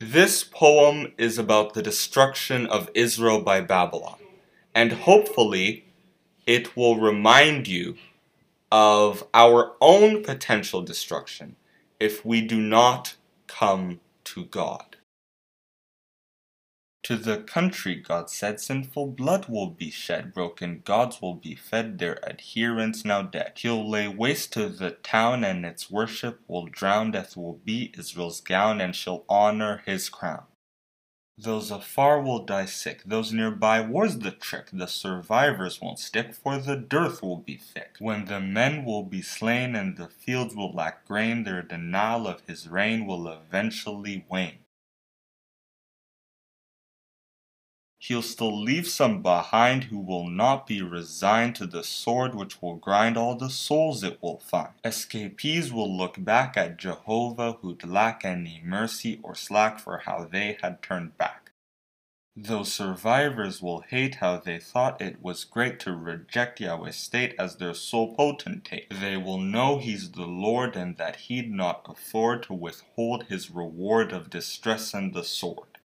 This poem is about the destruction of Israel by Babylon, and hopefully it will remind you of our own potential destruction if we do not come to God. To the country, God said, sinful blood will be shed, broken gods will be fed, their adherents now dead. He'll lay waste to the town, and its worship will drown. Death will be Israel's gown, and she'll honor his crown. Those afar will die sick, those nearby war's the trick. The survivors won't stick, for the dearth will be thick. When the men will be slain and the fields will lack grain, their denial of his reign will eventually wane. He'll still leave some behind who will not be resigned to the sword which will grind all the souls it will find. Escapees will look back at Jehovah who'd lack any mercy or slack for how they had turned back. Those survivors will hate how they thought it was great to reject Yahweh's state as their sole potentate. They will know he's the Lord and that he'd not afford to withhold his reward of distress and the sword.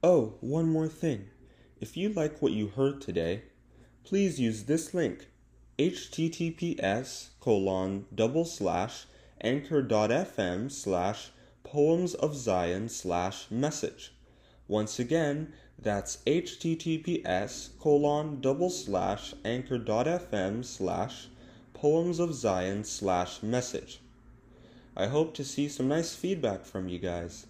Oh, one more thing. If you like what you heard today, please use this link https colon double slash anchor.fm slash poems of zion slash message. Once again that's https colon double slash anchor.fm slash poems of zion slash message. I hope to see some nice feedback from you guys